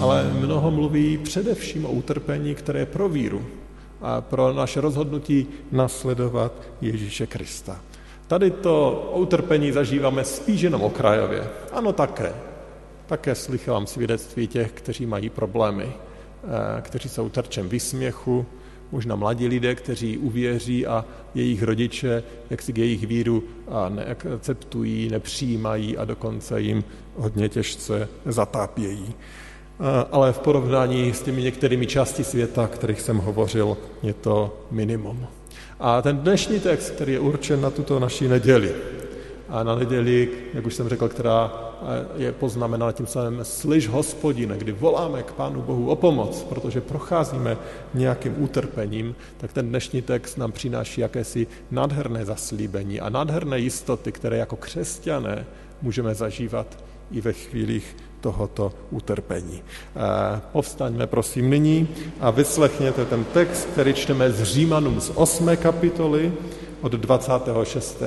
ale mnoho mluví především o utrpení, které je pro víru a pro naše rozhodnutí nasledovat Ježíše Krista. Tady to utrpení zažíváme spíš jenom okrajově. Ano, také. Také slychám svědectví těch, kteří mají problémy, eh, kteří jsou terčem vysměchu, možná mladí lidé, kteří uvěří a jejich rodiče jak si k jejich víru a neakceptují, nepřijímají a dokonce jim hodně těžce zatápějí. Ale v porovnání s těmi některými části světa, kterých jsem hovořil, je to minimum. A ten dnešní text, který je určen na tuto naší neděli, a na neděli, jak už jsem řekl, která je poznamená tím samým slyš hospodine, kdy voláme k Pánu Bohu o pomoc, protože procházíme nějakým utrpením, tak ten dnešní text nám přináší jakési nádherné zaslíbení a nádherné jistoty, které jako křesťané můžeme zažívat i ve chvílích tohoto utrpení. Povstaňme prosím nyní a vyslechněte ten text, který čteme z Římanům z 8. kapitoly od 26.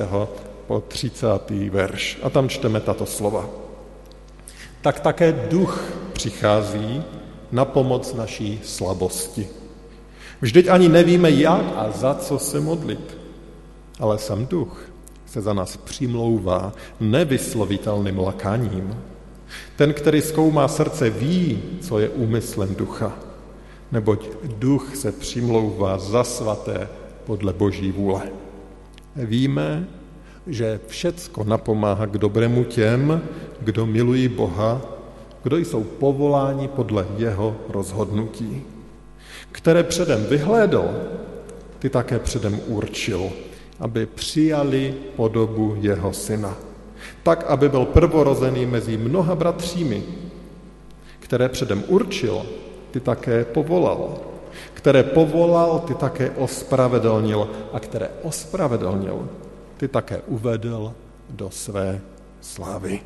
po 30. verš. A tam čteme tato slova. Tak také duch přichází na pomoc naší slabosti. Vždyť ani nevíme, jak a za co se modlit. Ale sam duch se za nás přimlouvá nevyslovitelným lakáním. Ten, který zkoumá srdce, ví, co je úmyslem ducha, neboť duch se přimlouvá za svaté podle boží vůle. Víme, že všecko napomáhá k dobrému těm, kdo milují Boha, kdo jsou povoláni podle jeho rozhodnutí. Které předem vyhlédl, ty také předem určil, aby přijali podobu jeho syna. Tak, aby byl prvorozený mezi mnoha bratřími, které předem určil, ty také povolal. Které povolal, ty také ospravedlnil. A které ospravedlnil, ty také uvedl do své slávy.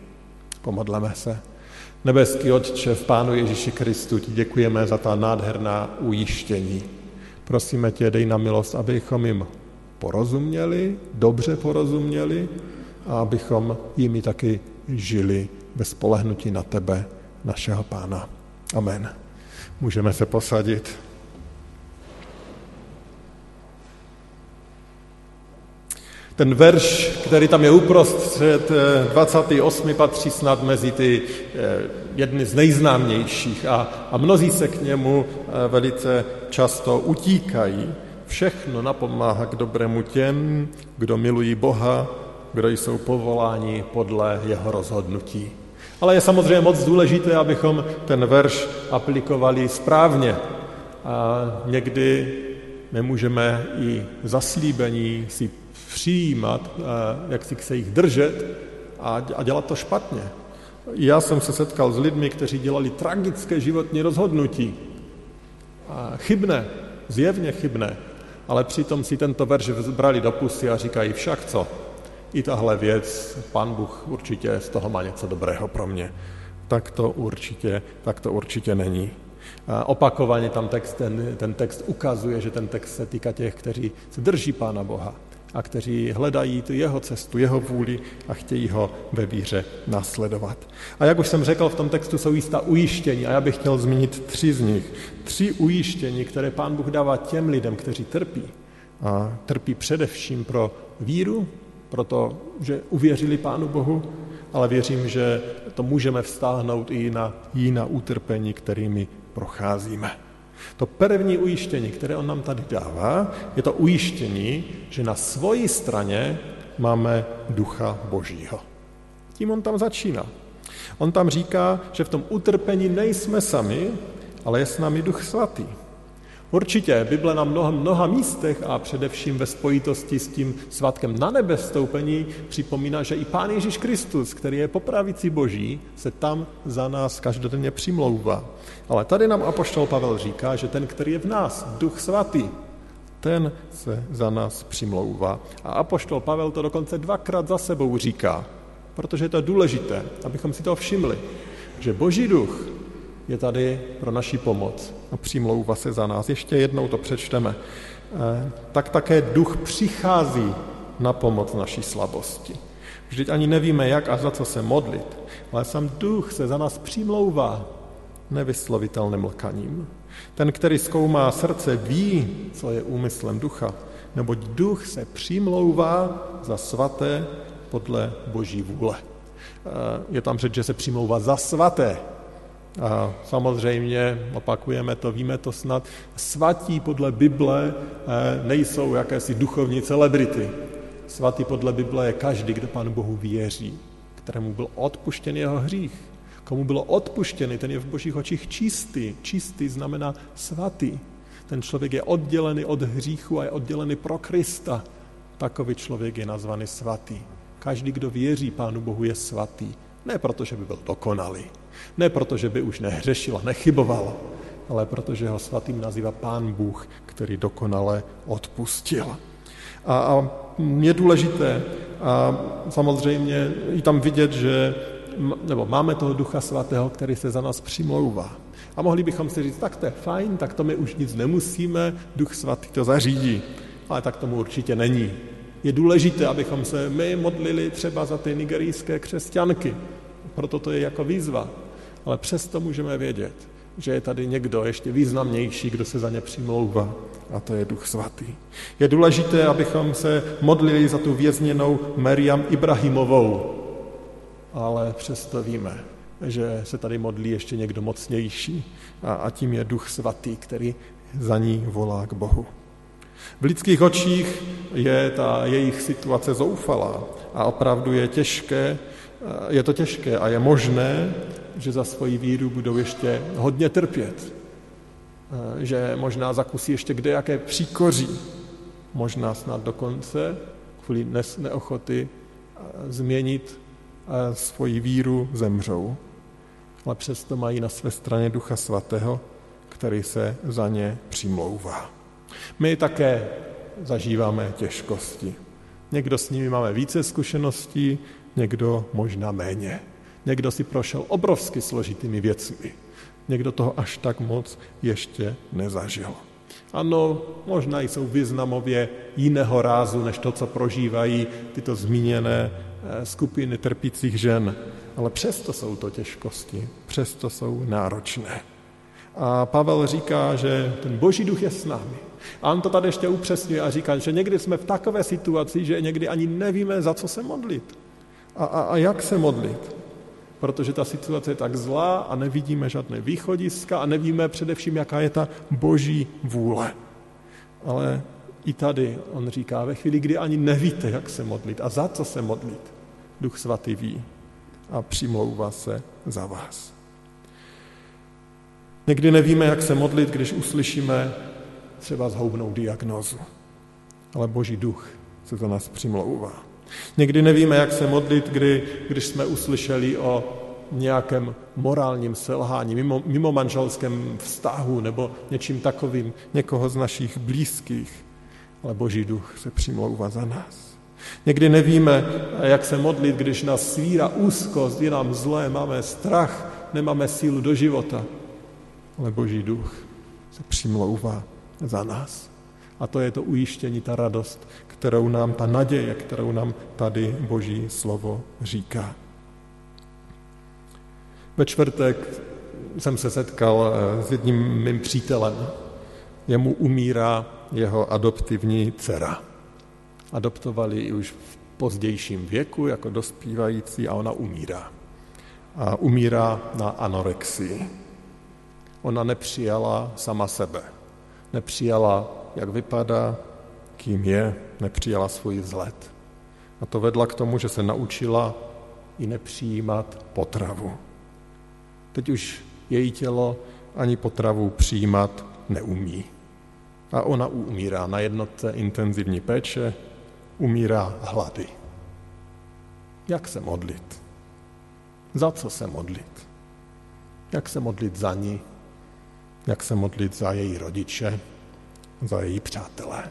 Pomodleme se. Nebeský Otče, v Pánu Ježíši Kristu ti děkujeme za ta nádherná ujištění. Prosíme tě, dej na milost, abychom jim porozuměli, dobře porozuměli a abychom jimi taky žili ve spolehnutí na tebe, našeho Pána. Amen. Můžeme se posadit. Ten verš, který tam je uprostřed 28. Eh, patří snad mezi ty eh, jedny z nejznámějších a, a mnozí se k němu eh, velice často utíkají. Všechno napomáhá k dobrému těm, kdo milují Boha, kdo jsou povoláni podle jeho rozhodnutí. Ale je samozřejmě moc důležité, abychom ten verš aplikovali správně. A někdy nemůžeme i zaslíbení si přijímat, jak si se jich držet a dělat to špatně. Já jsem se setkal s lidmi, kteří dělali tragické životní rozhodnutí. Chybné, zjevně chybné, ale přitom si tento verš zbrali do pusy a říkají však co, i tahle věc, pan Bůh určitě z toho má něco dobrého pro mě. Tak to určitě, tak to určitě není. A opakovaně tam text, ten, ten text ukazuje, že ten text se týká těch, kteří se drží Pána Boha a kteří hledají tu jeho cestu, jeho vůli a chtějí ho ve víře nasledovat. A jak už jsem řekl, v tom textu jsou jistá ujištění a já bych chtěl zmínit tři z nich. Tři ujištění, které pán Bůh dává těm lidem, kteří trpí. A trpí především pro víru, protože uvěřili Pánu Bohu, ale věřím, že to můžeme vztáhnout i na jiná utrpení, kterými procházíme. To první ujištění, které on nám tady dává, je to ujištění, že na svoji straně máme ducha božího. Tím on tam začíná. On tam říká, že v tom utrpení nejsme sami, ale je s námi duch svatý. Určitě Bible na mnoha, mnoha místech a především ve spojitosti s tím svatkem na nebe stoupení připomíná, že i Pán Ježíš Kristus, který je popravicí Boží, se tam za nás každodenně přimlouvá. Ale tady nám apoštol Pavel říká, že ten, který je v nás, Duch Svatý, ten se za nás přimlouvá. A apoštol Pavel to dokonce dvakrát za sebou říká, protože je to důležité, abychom si to všimli, že Boží duch je tady pro naši pomoc a přimlouvá se za nás. Ještě jednou to přečteme. Eh, tak také duch přichází na pomoc naší slabosti. Vždyť ani nevíme, jak a za co se modlit, ale sám duch se za nás přimlouvá nevyslovitelným lkaním. Ten, který zkoumá srdce, ví, co je úmyslem ducha, neboť duch se přimlouvá za svaté podle boží vůle. Eh, je tam řeč, že se přimlouvá za svaté. A samozřejmě, opakujeme to, víme to snad, svatí podle Bible eh, nejsou jakési duchovní celebrity. Svatý podle Bible je každý, kdo Pánu Bohu věří, kterému byl odpuštěn jeho hřích. Komu bylo odpuštěný, ten je v božích očích čistý. Čistý znamená svatý. Ten člověk je oddělený od hříchu a je oddělený pro Krista. Takový člověk je nazvaný svatý. Každý, kdo věří Pánu Bohu, je svatý. Ne proto, že by byl dokonalý, ne proto, že by už nehřešil a nechyboval, ale protože ho svatým nazývá Pán Bůh, který dokonale odpustil. A, a je důležité, a samozřejmě i tam vidět, že nebo máme toho Ducha Svatého, který se za nás přimlouvá. A mohli bychom si říct, tak to je fajn, tak to my už nic nemusíme, Duch Svatý to zařídí. Ale tak tomu určitě není. Je důležité, abychom se my modlili třeba za ty nigerijské křesťanky. Proto to je jako výzva. Ale přesto můžeme vědět, že je tady někdo ještě významnější, kdo se za ně přimlouvá. A to je Duch Svatý. Je důležité, abychom se modlili za tu vězněnou Meriam Ibrahimovou, ale přesto víme, že se tady modlí ještě někdo mocnější a, a tím je Duch Svatý, který za ní volá k Bohu. V lidských očích je ta jejich situace zoufalá a opravdu je těžké, je to těžké a je možné, že za svoji víru budou ještě hodně trpět, že možná zakusí ještě kde jaké příkoří, možná snad dokonce kvůli neochoty změnit svoji víru zemřou, ale přesto mají na své straně Ducha Svatého, který se za ně přimlouvá. My také zažíváme těžkosti. Někdo s nimi máme více zkušeností, někdo možná méně. Někdo si prošel obrovsky složitými věcmi. Někdo toho až tak moc ještě nezažil. Ano, možná jsou významově jiného rázu, než to, co prožívají tyto zmíněné Eh, skupiny trpících žen, ale přesto jsou to těžkosti, přesto jsou náročné. A Pavel říká, že ten boží duch je s námi. A on to tady ještě upřesňuje a říká, že někdy jsme v takové situaci, že někdy ani nevíme, za co se modlit. A, a, a jak se modlit. Protože ta situace je tak zlá a nevidíme žádné východiska a nevíme především, jaká je ta boží vůle. Ale i tady on říká, ve chvíli, kdy ani nevíte, jak se modlit a za co se modlit, Duch Svatý ví a přimlouvá se za vás. Někdy nevíme, jak se modlit, když uslyšíme třeba zhoubnou diagnózu, ale Boží duch se za nás přimlouvá. Někdy nevíme, jak se modlit, kdy, když jsme uslyšeli o nějakém morálním selhání, mimo, mimo manželském vztahu nebo něčím takovým, někoho z našich blízkých, ale Boží duch se přimlouvá za nás. Někdy nevíme, jak se modlit, když nás svíra úzkost, je nám zlé, máme strach, nemáme sílu do života. Ale Boží duch se přimlouvá za nás. A to je to ujištění, ta radost, kterou nám, ta naděje, kterou nám tady Boží slovo říká. Ve čtvrtek jsem se setkal eh, s jedním mým přítelem. Jemu umírá jeho adoptivní dcera adoptovali ji už v pozdějším věku jako dospívající a ona umírá. A umírá na anorexii. Ona nepřijala sama sebe. Nepřijala, jak vypadá, kým je, nepřijala svůj vzhled. A to vedla k tomu, že se naučila i nepřijímat potravu. Teď už její tělo ani potravu přijímat neumí. A ona umírá na jednotce intenzivní péče, umírá hlady. Jak se modlit? Za co se modlit? Jak se modlit za ní? Jak se modlit za její rodiče? Za její přátelé?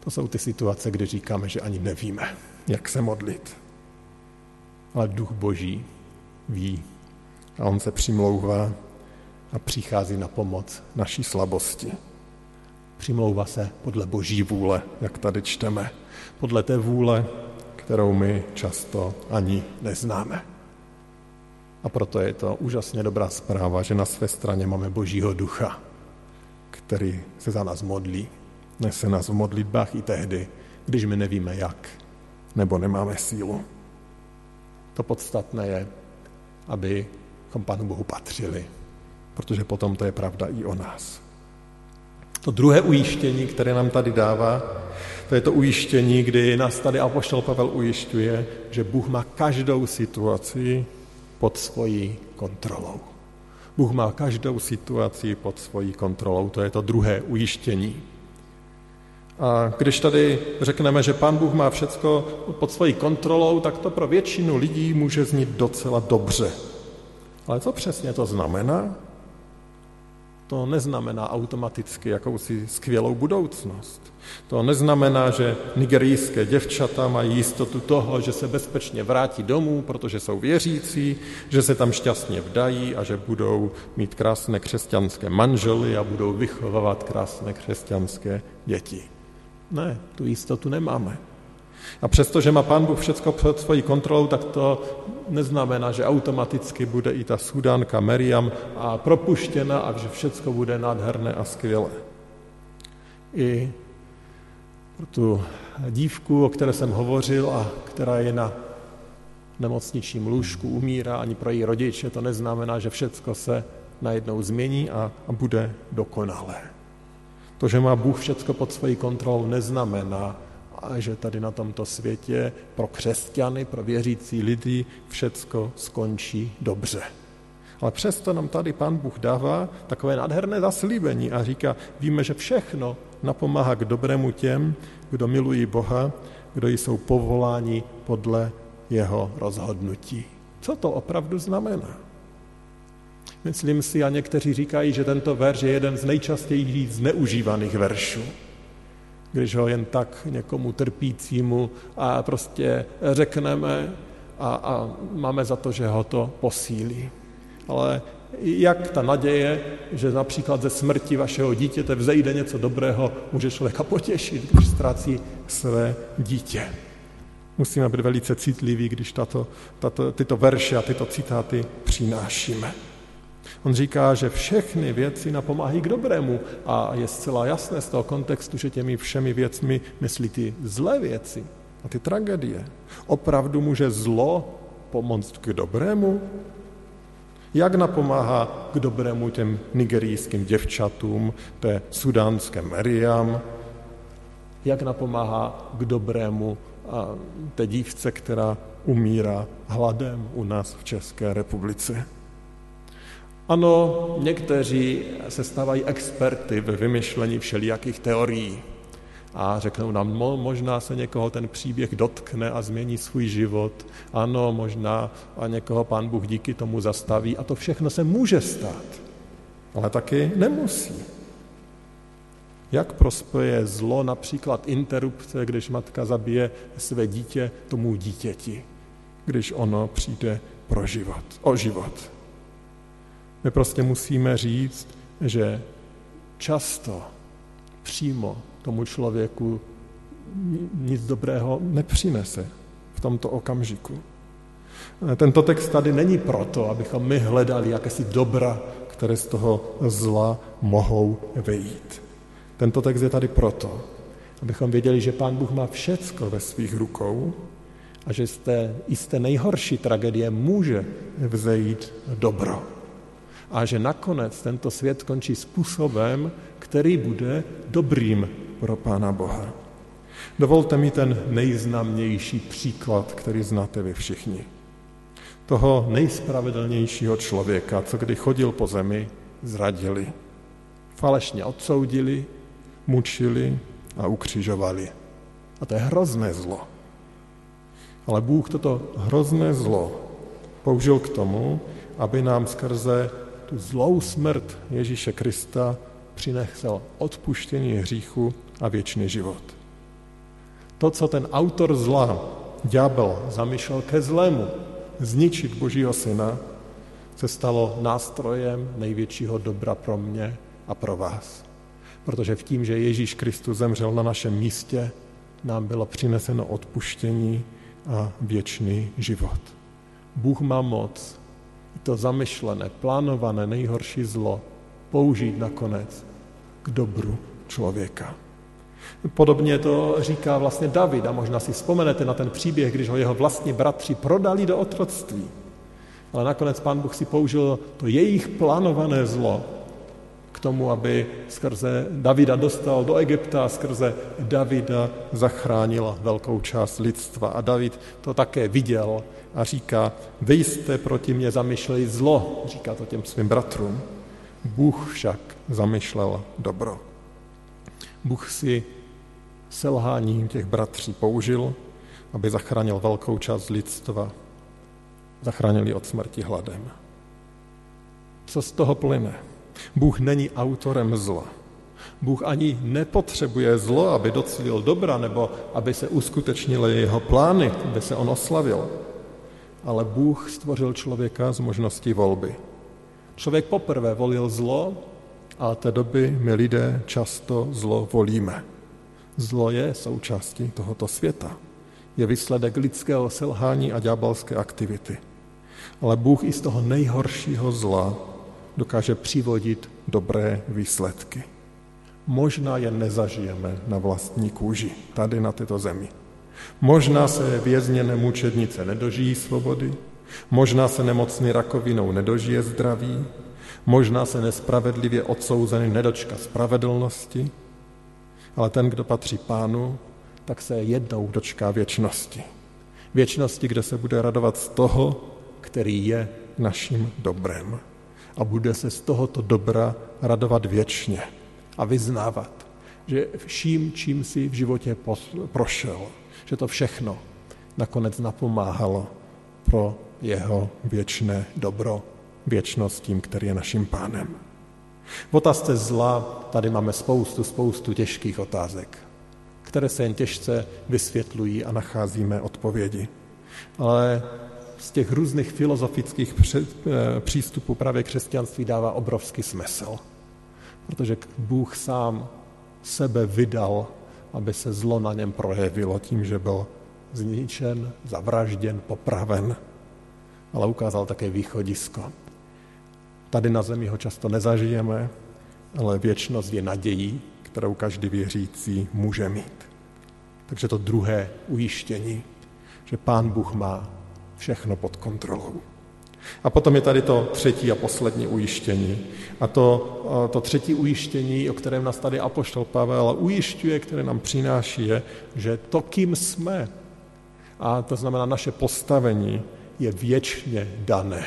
To jsou ty situace, kdy říkáme, že ani nevíme, jak se modlit. Ale duch boží ví a on se přimlouvá a přichází na pomoc naší slabosti. Přimlouvá se podle boží vůle, jak tady čteme. Podle té vůle, kterou my často ani neznáme. A proto je to úžasně dobrá zpráva, že na své straně máme Božího ducha, který se za nás modlí. Nese nás v modlitbách i tehdy, když my nevíme jak, nebo nemáme sílu. To podstatné je, abychom Panu Bohu patřili, protože potom to je pravda i o nás. To druhé ujištění, které nám tady dává, to je to ujištění, kdy nás tady Apoštol Pavel ujišťuje, že Bůh má každou situaci pod svojí kontrolou. Bůh má každou situaci pod svojí kontrolou, to je to druhé ujištění. A když tady řekneme, že Pán Bůh má všecko pod svojí kontrolou, tak to pro většinu lidí může znít docela dobře. Ale co přesně to znamená? To neznamená automaticky jakousi skvělou budoucnost. To neznamená, že nigerijské děvčata mají jistotu toho, že se bezpečně vrátí domů, protože jsou věřící, že se tam šťastně vdají a že budou mít krásné křesťanské manžely a budou vychovávat krásné křesťanské děti. Ne, tu jistotu nemáme. A přestože má Pán Bůh všechno pod svojí kontrolou, tak to neznamená, že automaticky bude i ta sudánka Meriam a propuštěna a že všechno bude nádherné a skvělé. I pro tu dívku, o které jsem hovořil a která je na nemocničním lůžku, umírá, ani pro její rodiče, to neznamená, že všechno se najednou změní a, a bude dokonalé. To, že má Bůh všechno pod svojí kontrolou, neznamená, a že tady na tomto světě pro křesťany, pro věřící lidi všecko skončí dobře. Ale přesto nám tady Pán Bůh dává takové nádherné zaslíbení a říká, víme, že všechno napomáhá k dobrému těm, kdo milují Boha, kdo jsou povoláni podle jeho rozhodnutí. Co to opravdu znamená? Myslím si, a někteří říkají, že tento verš je jeden z nejčastěji zneužívaných veršů když ho jen tak někomu trpícímu a prostě řekneme a, a máme za to, že ho to posílí. Ale jak ta naděje, že například ze smrti vašeho dítěte vzejde něco dobrého, může člověka potěšit, když ztrácí své dítě. Musíme být velice citliví, když tato, tato, tyto verše a tyto citáty přinášíme. On říká, že všechny věci napomáhají k dobrému a je zcela jasné z toho kontextu, že těmi všemi věcmi myslí ty zlé věci a ty tragédie. Opravdu může zlo pomoct k dobrému? Jak napomáhá k dobrému těm nigerijským děvčatům, té sudánské Meriam? Jak napomáhá k dobrému té dívce, která umírá hladem u nás v České republice? Ano, někteří se stávají experty ve vymyšlení všelijakých teorií a řeknou nám, možná se někoho ten příběh dotkne a změní svůj život. Ano, možná a někoho pán Bůh díky tomu zastaví a to všechno se může stát, ale taky nemusí. Jak prospěje zlo například interrupce, když matka zabije své dítě tomu dítěti, když ono přijde pro život, o život. My prostě musíme říct, že často přímo tomu člověku nic dobrého nepřinese v tomto okamžiku. Tento text tady není proto, abychom my hledali jakési dobra, které z toho zla mohou vejít. Tento text je tady proto, abychom věděli, že Pán Bůh má všecko ve svých rukou a že z té, i z té nejhorší tragédie může vzejít dobro a že nakonec tento svět končí způsobem, který bude dobrým pro Pána Boha. Dovolte mi ten nejznámější příklad, který znáte vy všichni. Toho nejspravedlnějšího člověka, co kdy chodil po zemi, zradili. falešně odsoudili, mučili a ukřižovali. A to je hrozné zlo. Ale Bůh toto hrozné zlo použil k tomu, aby nám skrze tu zlou smrt Ježíše Krista přinesl odpuštění hříchu a věčný život. To, co ten autor zla, ďábel, zamýšlel ke zlému, zničit Božího syna, se stalo nástrojem největšího dobra pro mě a pro vás. Protože v tím, že Ježíš Kristus zemřel na našem místě, nám bylo přineseno odpuštění a věčný život. Bůh má moc to zamyšlené, plánované nejhorší zlo použít nakonec k dobru člověka. Podobně to říká vlastně David a možná si vzpomenete na ten příběh, když ho jeho vlastní bratři prodali do otroctví. Ale nakonec pán Bůh si použil to jejich plánované zlo tomu, aby skrze Davida dostal do Egypta skrze Davida zachránila velkou část lidstva. A David to také viděl a říká, vy jste proti mě zamýšleli zlo, říká to těm svým bratrům. Bůh však zamýšlel dobro. Bůh si selháním těch bratří použil, aby zachránil velkou část lidstva. Zachránil ji od smrti hladem. Co z toho plyne? Bůh není autorem zla. Bůh ani nepotřebuje zlo, aby docílil dobra nebo aby se uskutečnily jeho plány, aby se on oslavil. Ale Bůh stvořil člověka z možností volby. Člověk poprvé volil zlo a té doby my lidé často zlo volíme. Zlo je součástí tohoto světa. Je výsledek lidského selhání a ďábalské aktivity. Ale Bůh i z toho nejhoršího zla dokáže přivodit dobré výsledky. Možná je nezažijeme na vlastní kůži, tady na této zemi. Možná se vězněné mučednice nedožijí svobody, možná se nemocný rakovinou nedožije zdraví, možná se nespravedlivě odsouzený nedočka spravedlnosti, ale ten, kdo patří pánu, tak se jednou dočká věčnosti. Věčnosti, kde se bude radovat z toho, který je naším dobrem a bude se z tohoto dobra radovat věčně a vyznávat, že vším, čím si v životě prošel, že to všechno nakonec napomáhalo pro jeho věčné dobro, věčnost tím, který je naším pánem. V otázce zla tady máme spoustu, spoustu těžkých otázek, které se jen těžce vysvětlují a nacházíme odpovědi. Ale z těch různých filozofických eh, přístupů právě křesťanství dává obrovský smysl. Protože Bůh sám sebe vydal, aby se zlo na něm projevilo tím, že byl zničen, zavražděn, popraven, ale ukázal také východisko. Tady na zemi ho často nezažijeme, ale věčnost je nadějí, kterou každý věřící může mít. Takže to druhé ujištění, že Pán Bůh má všechno pod kontrolou. A potom je tady to třetí a poslední ujištění. A to, to třetí ujištění, o kterém nás tady Apoštol Pavel ujišťuje, které nám přináší, je, že to, kým jsme, a to znamená naše postavení, je věčně dané.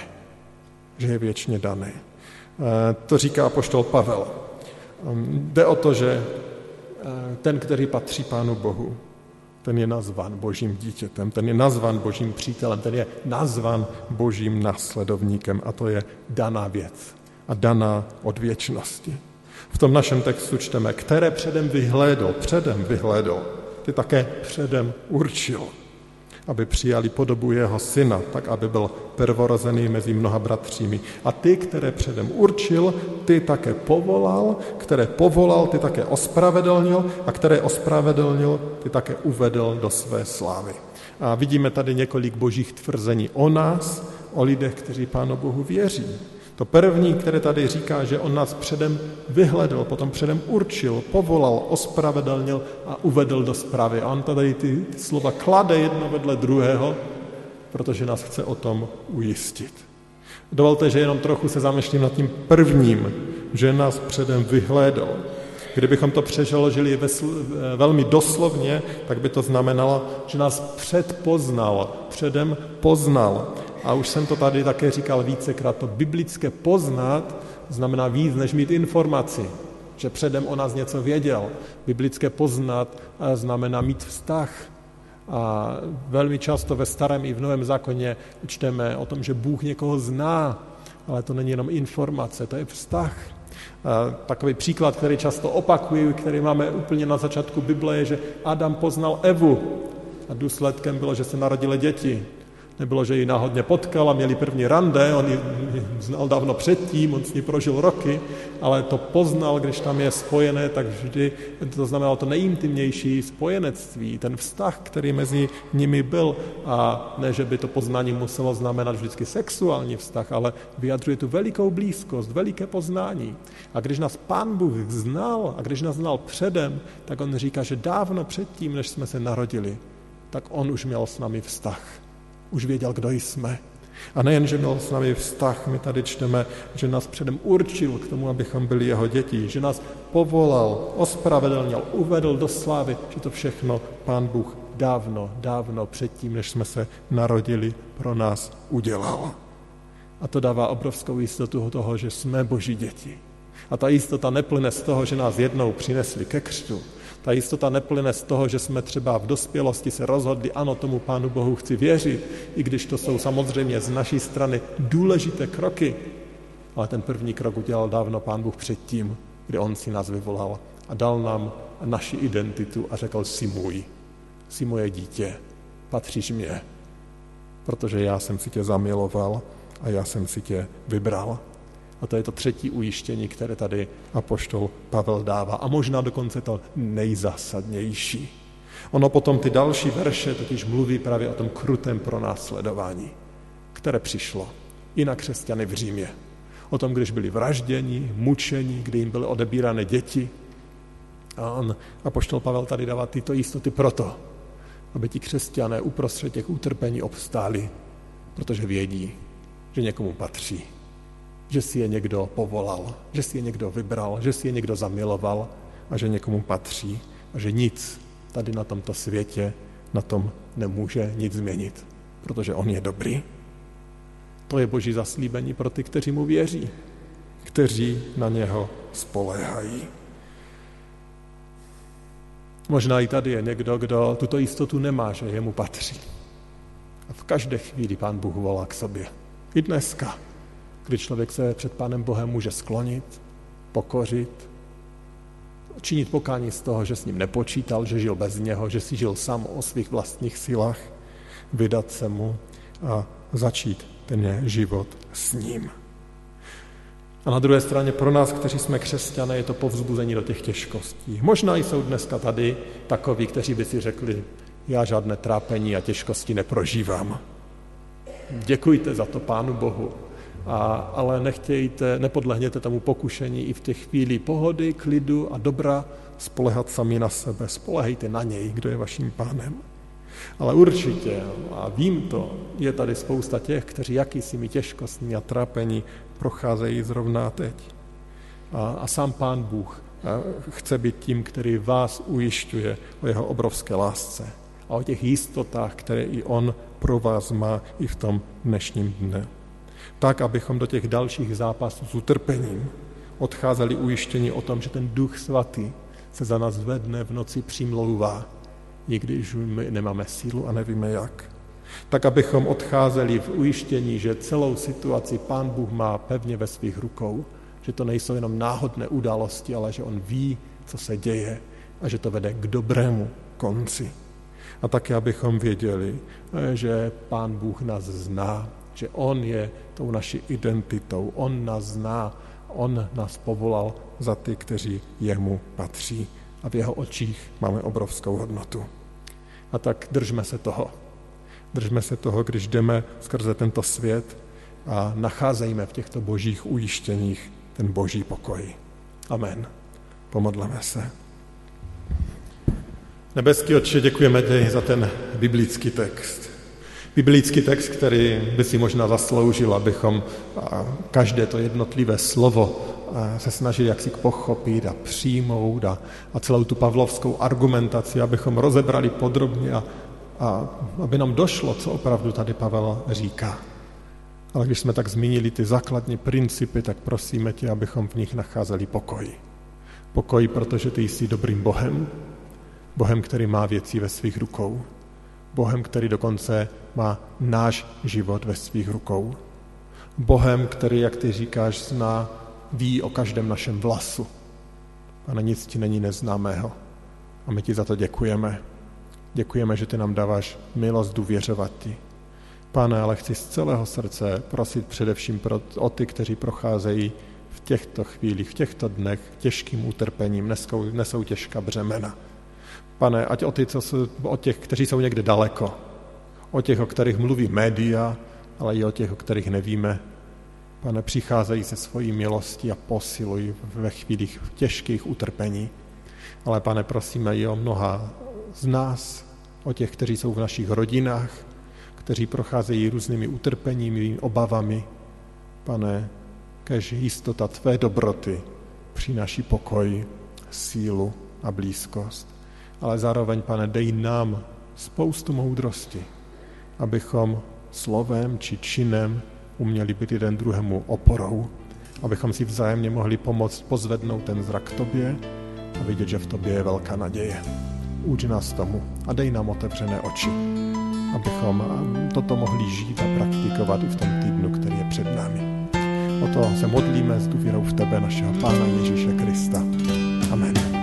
Že je věčně dané. E, to říká Apoštol Pavel. Jde o to, že e, ten, který patří Pánu Bohu, ten je nazvan božím dítětem, ten je nazvan božím přítelem, ten je nazvan božím následovníkem a to je daná věc a daná od věčnosti. V tom našem textu čteme, které předem vyhlédl, předem vyhlédl, ty také předem určil aby přijali podobu jeho syna, tak aby byl prvorozený mezi mnoha bratřími. A ty, které předem určil, ty také povolal, které povolal, ty také ospravedlnil a které ospravedlnil, ty také uvedl do své slávy. A vidíme tady několik božích tvrzení o nás, o lidech, kteří Pánu Bohu věří. To první, které tady říká, že on nás předem vyhledal, potom předem určil, povolal, ospravedlnil a uvedl do zprávy. A on tady ty, ty slova klade jedno vedle druhého, protože nás chce o tom ujistit. Dovolte, že jenom trochu se zamýšlím nad tím prvním, že nás předem vyhlédl. Kdybychom to přežaložili velmi doslovně, tak by to znamenalo, že nás předpoznal, předem poznal a už jsem to tady také říkal vícekrát, to biblické poznat znamená víc, než mít informaci. že předem o nás něco věděl. Biblické poznat znamená mít vztah. A velmi často ve starém i v novém zákoně čteme o tom, že Bůh někoho zná, ale to není jenom informace, to je vztah. A takový příklad, který často opakuju, který máme úplně na začátku Bible, je, že Adam poznal Evu a důsledkem bylo, že se narodily děti. Nebylo, že ji náhodně potkal a měli první rande, on ji znal dávno předtím, on s ní prožil roky, ale to poznal, když tam je spojené, tak vždy to znamenalo to nejintimnější spojenectví, ten vztah, který mezi nimi byl. A ne, že by to poznání muselo znamenat vždycky sexuální vztah, ale vyjadřuje tu velikou blízkost, veliké poznání. A když nás Pán Bůh znal a když nás znal předem, tak on říká, že dávno předtím, než jsme se narodili, tak on už měl s námi vztah už věděl, kdo jsme. A nejen, že měl s námi vztah, my tady čteme, že nás předem určil k tomu, abychom byli jeho děti, že nás povolal, ospravedlnil, uvedl do slávy, že to všechno Pán Bůh dávno, dávno předtím, než jsme se narodili, pro nás udělal. A to dává obrovskou jistotu toho, že jsme boží děti. A ta jistota neplyne z toho, že nás jednou přinesli ke křtu, ta jistota neplyne z toho, že jsme třeba v dospělosti se rozhodli, ano, tomu Pánu Bohu chci věřit, i když to jsou samozřejmě z naší strany důležité kroky. Ale ten první krok udělal dávno Pán Bůh předtím, kdy On si nás vyvolal a dal nám naši identitu a řekl, si můj, si moje dítě, patříš mě, protože já jsem si tě zamiloval a já jsem si tě vybral. A to je to třetí ujištění, které tady apoštol Pavel dává. A možná dokonce to nejzásadnější. Ono potom ty další verše totiž mluví právě o tom krutém pronásledování, které přišlo i na křesťany v Římě. O tom, když byli vražděni, mučeni, kdy jim byly odebírány děti. A on, apoštol Pavel tady dává tyto jistoty proto, aby ti křesťané uprostřed těch utrpení obstáli, protože vědí, že někomu patří že si je někdo povolal, že si je někdo vybral, že si je někdo zamiloval a že někomu patří a že nic tady na tomto světě na tom nemůže nic změnit, protože on je dobrý. To je boží zaslíbení pro ty, kteří mu věří, kteří na něho spoléhají. Možná i tady je někdo, kdo tuto jistotu nemá, že jemu patří. A v každé chvíli pán Bůh volá k sobě. I dneska kdy člověk se před Pánem Bohem může sklonit, pokořit, činit pokání z toho, že s ním nepočítal, že žil bez něho, že si žil sám o svých vlastních silách, vydat se mu a začít ten život s ním. A na druhé straně pro nás, kteří jsme křesťané, je to povzbuzení do těch těžkostí. Možná jsou dneska tady takoví, kteří by si řekli, já žádné trápení a těžkosti neprožívám. Děkujte za to Pánu Bohu, a, ale nechtějte, nepodlehněte tomu pokušení i v těch chvíli pohody, klidu a dobra spolehat sami na sebe. Spolehejte na něj, kdo je vaším pánem. Ale určitě, a vím to, je tady spousta těch, kteří jakýsi těžkostmi a trápení procházejí zrovna teď. A, a sám pán Bůh chce být tím, který vás ujišťuje o jeho obrovské lásce a o těch jistotách, které i on pro vás má i v tom dnešním dne tak, abychom do těch dalších zápasů s utrpením odcházeli ujištění o tom, že ten Duch Svatý se za nás zvedne v noci přimlouvá, i když my nemáme sílu a nevíme jak. Tak, abychom odcházeli v ujištění, že celou situaci Pán Bůh má pevně ve svých rukou, že to nejsou jenom náhodné události, ale že On ví, co se děje a že to vede k dobrému konci. A také, abychom věděli, že Pán Bůh nás zná že On je tou naší identitou, On nás zná, On nás povolal za ty, kteří jemu patří a v jeho očích máme obrovskou hodnotu. A tak držme se toho. Držme se toho, když jdeme skrze tento svět a nacházejme v těchto božích ujištěních ten boží pokoj. Amen. Pomodleme se. Nebeský Otče, děkujeme ti za ten biblický text biblický text, který by si možná zasloužil, abychom každé to jednotlivé slovo se snažili jaksi pochopit a přijmout a, a celou tu pavlovskou argumentaci, abychom rozebrali podrobně a, a aby nám došlo, co opravdu tady Pavel říká. Ale když jsme tak zmínili ty základní principy, tak prosíme tě, abychom v nich nacházeli pokoj. Pokoj, protože ty jsi dobrým Bohem, Bohem, který má věci ve svých rukou, Bohem, který dokonce má náš život ve svých rukou, Bohem, který, jak ty říkáš, zná, ví o každém našem vlasu. Pane, nic ti není neznámého. A my ti za to děkujeme. Děkujeme, že ty nám dáváš milost důvěřovat ti. Pane, ale chci z celého srdce prosit především pro, o ty, kteří procházejí v těchto chvílích, v těchto dnech těžkým utrpením, nesou, nesou těžká břemena. Pane, ať o, ty, co jsou, o těch, kteří jsou někde daleko, o těch, o kterých mluví média, ale i o těch, o kterých nevíme. Pane, přicházejí se svojí milostí a posilují ve chvílích těžkých utrpení. Ale pane, prosíme i o mnoha z nás, o těch, kteří jsou v našich rodinách, kteří procházejí různými utrpeními, obavami. Pane, kež jistota Tvé dobroty přináší pokoj, sílu a blízkost. Ale zároveň, pane, dej nám spoustu moudrosti, abychom slovem či činem uměli být jeden druhému oporou, abychom si vzájemně mohli pomoct pozvednout ten zrak Tobě a vidět, že v Tobě je velká naděje. Uč nás tomu a dej nám otevřené oči, abychom toto mohli žít a praktikovat i v tom týdnu, který je před námi. O to se modlíme s důvěrou v Tebe, našeho Pána Ježíše Krista. Amen.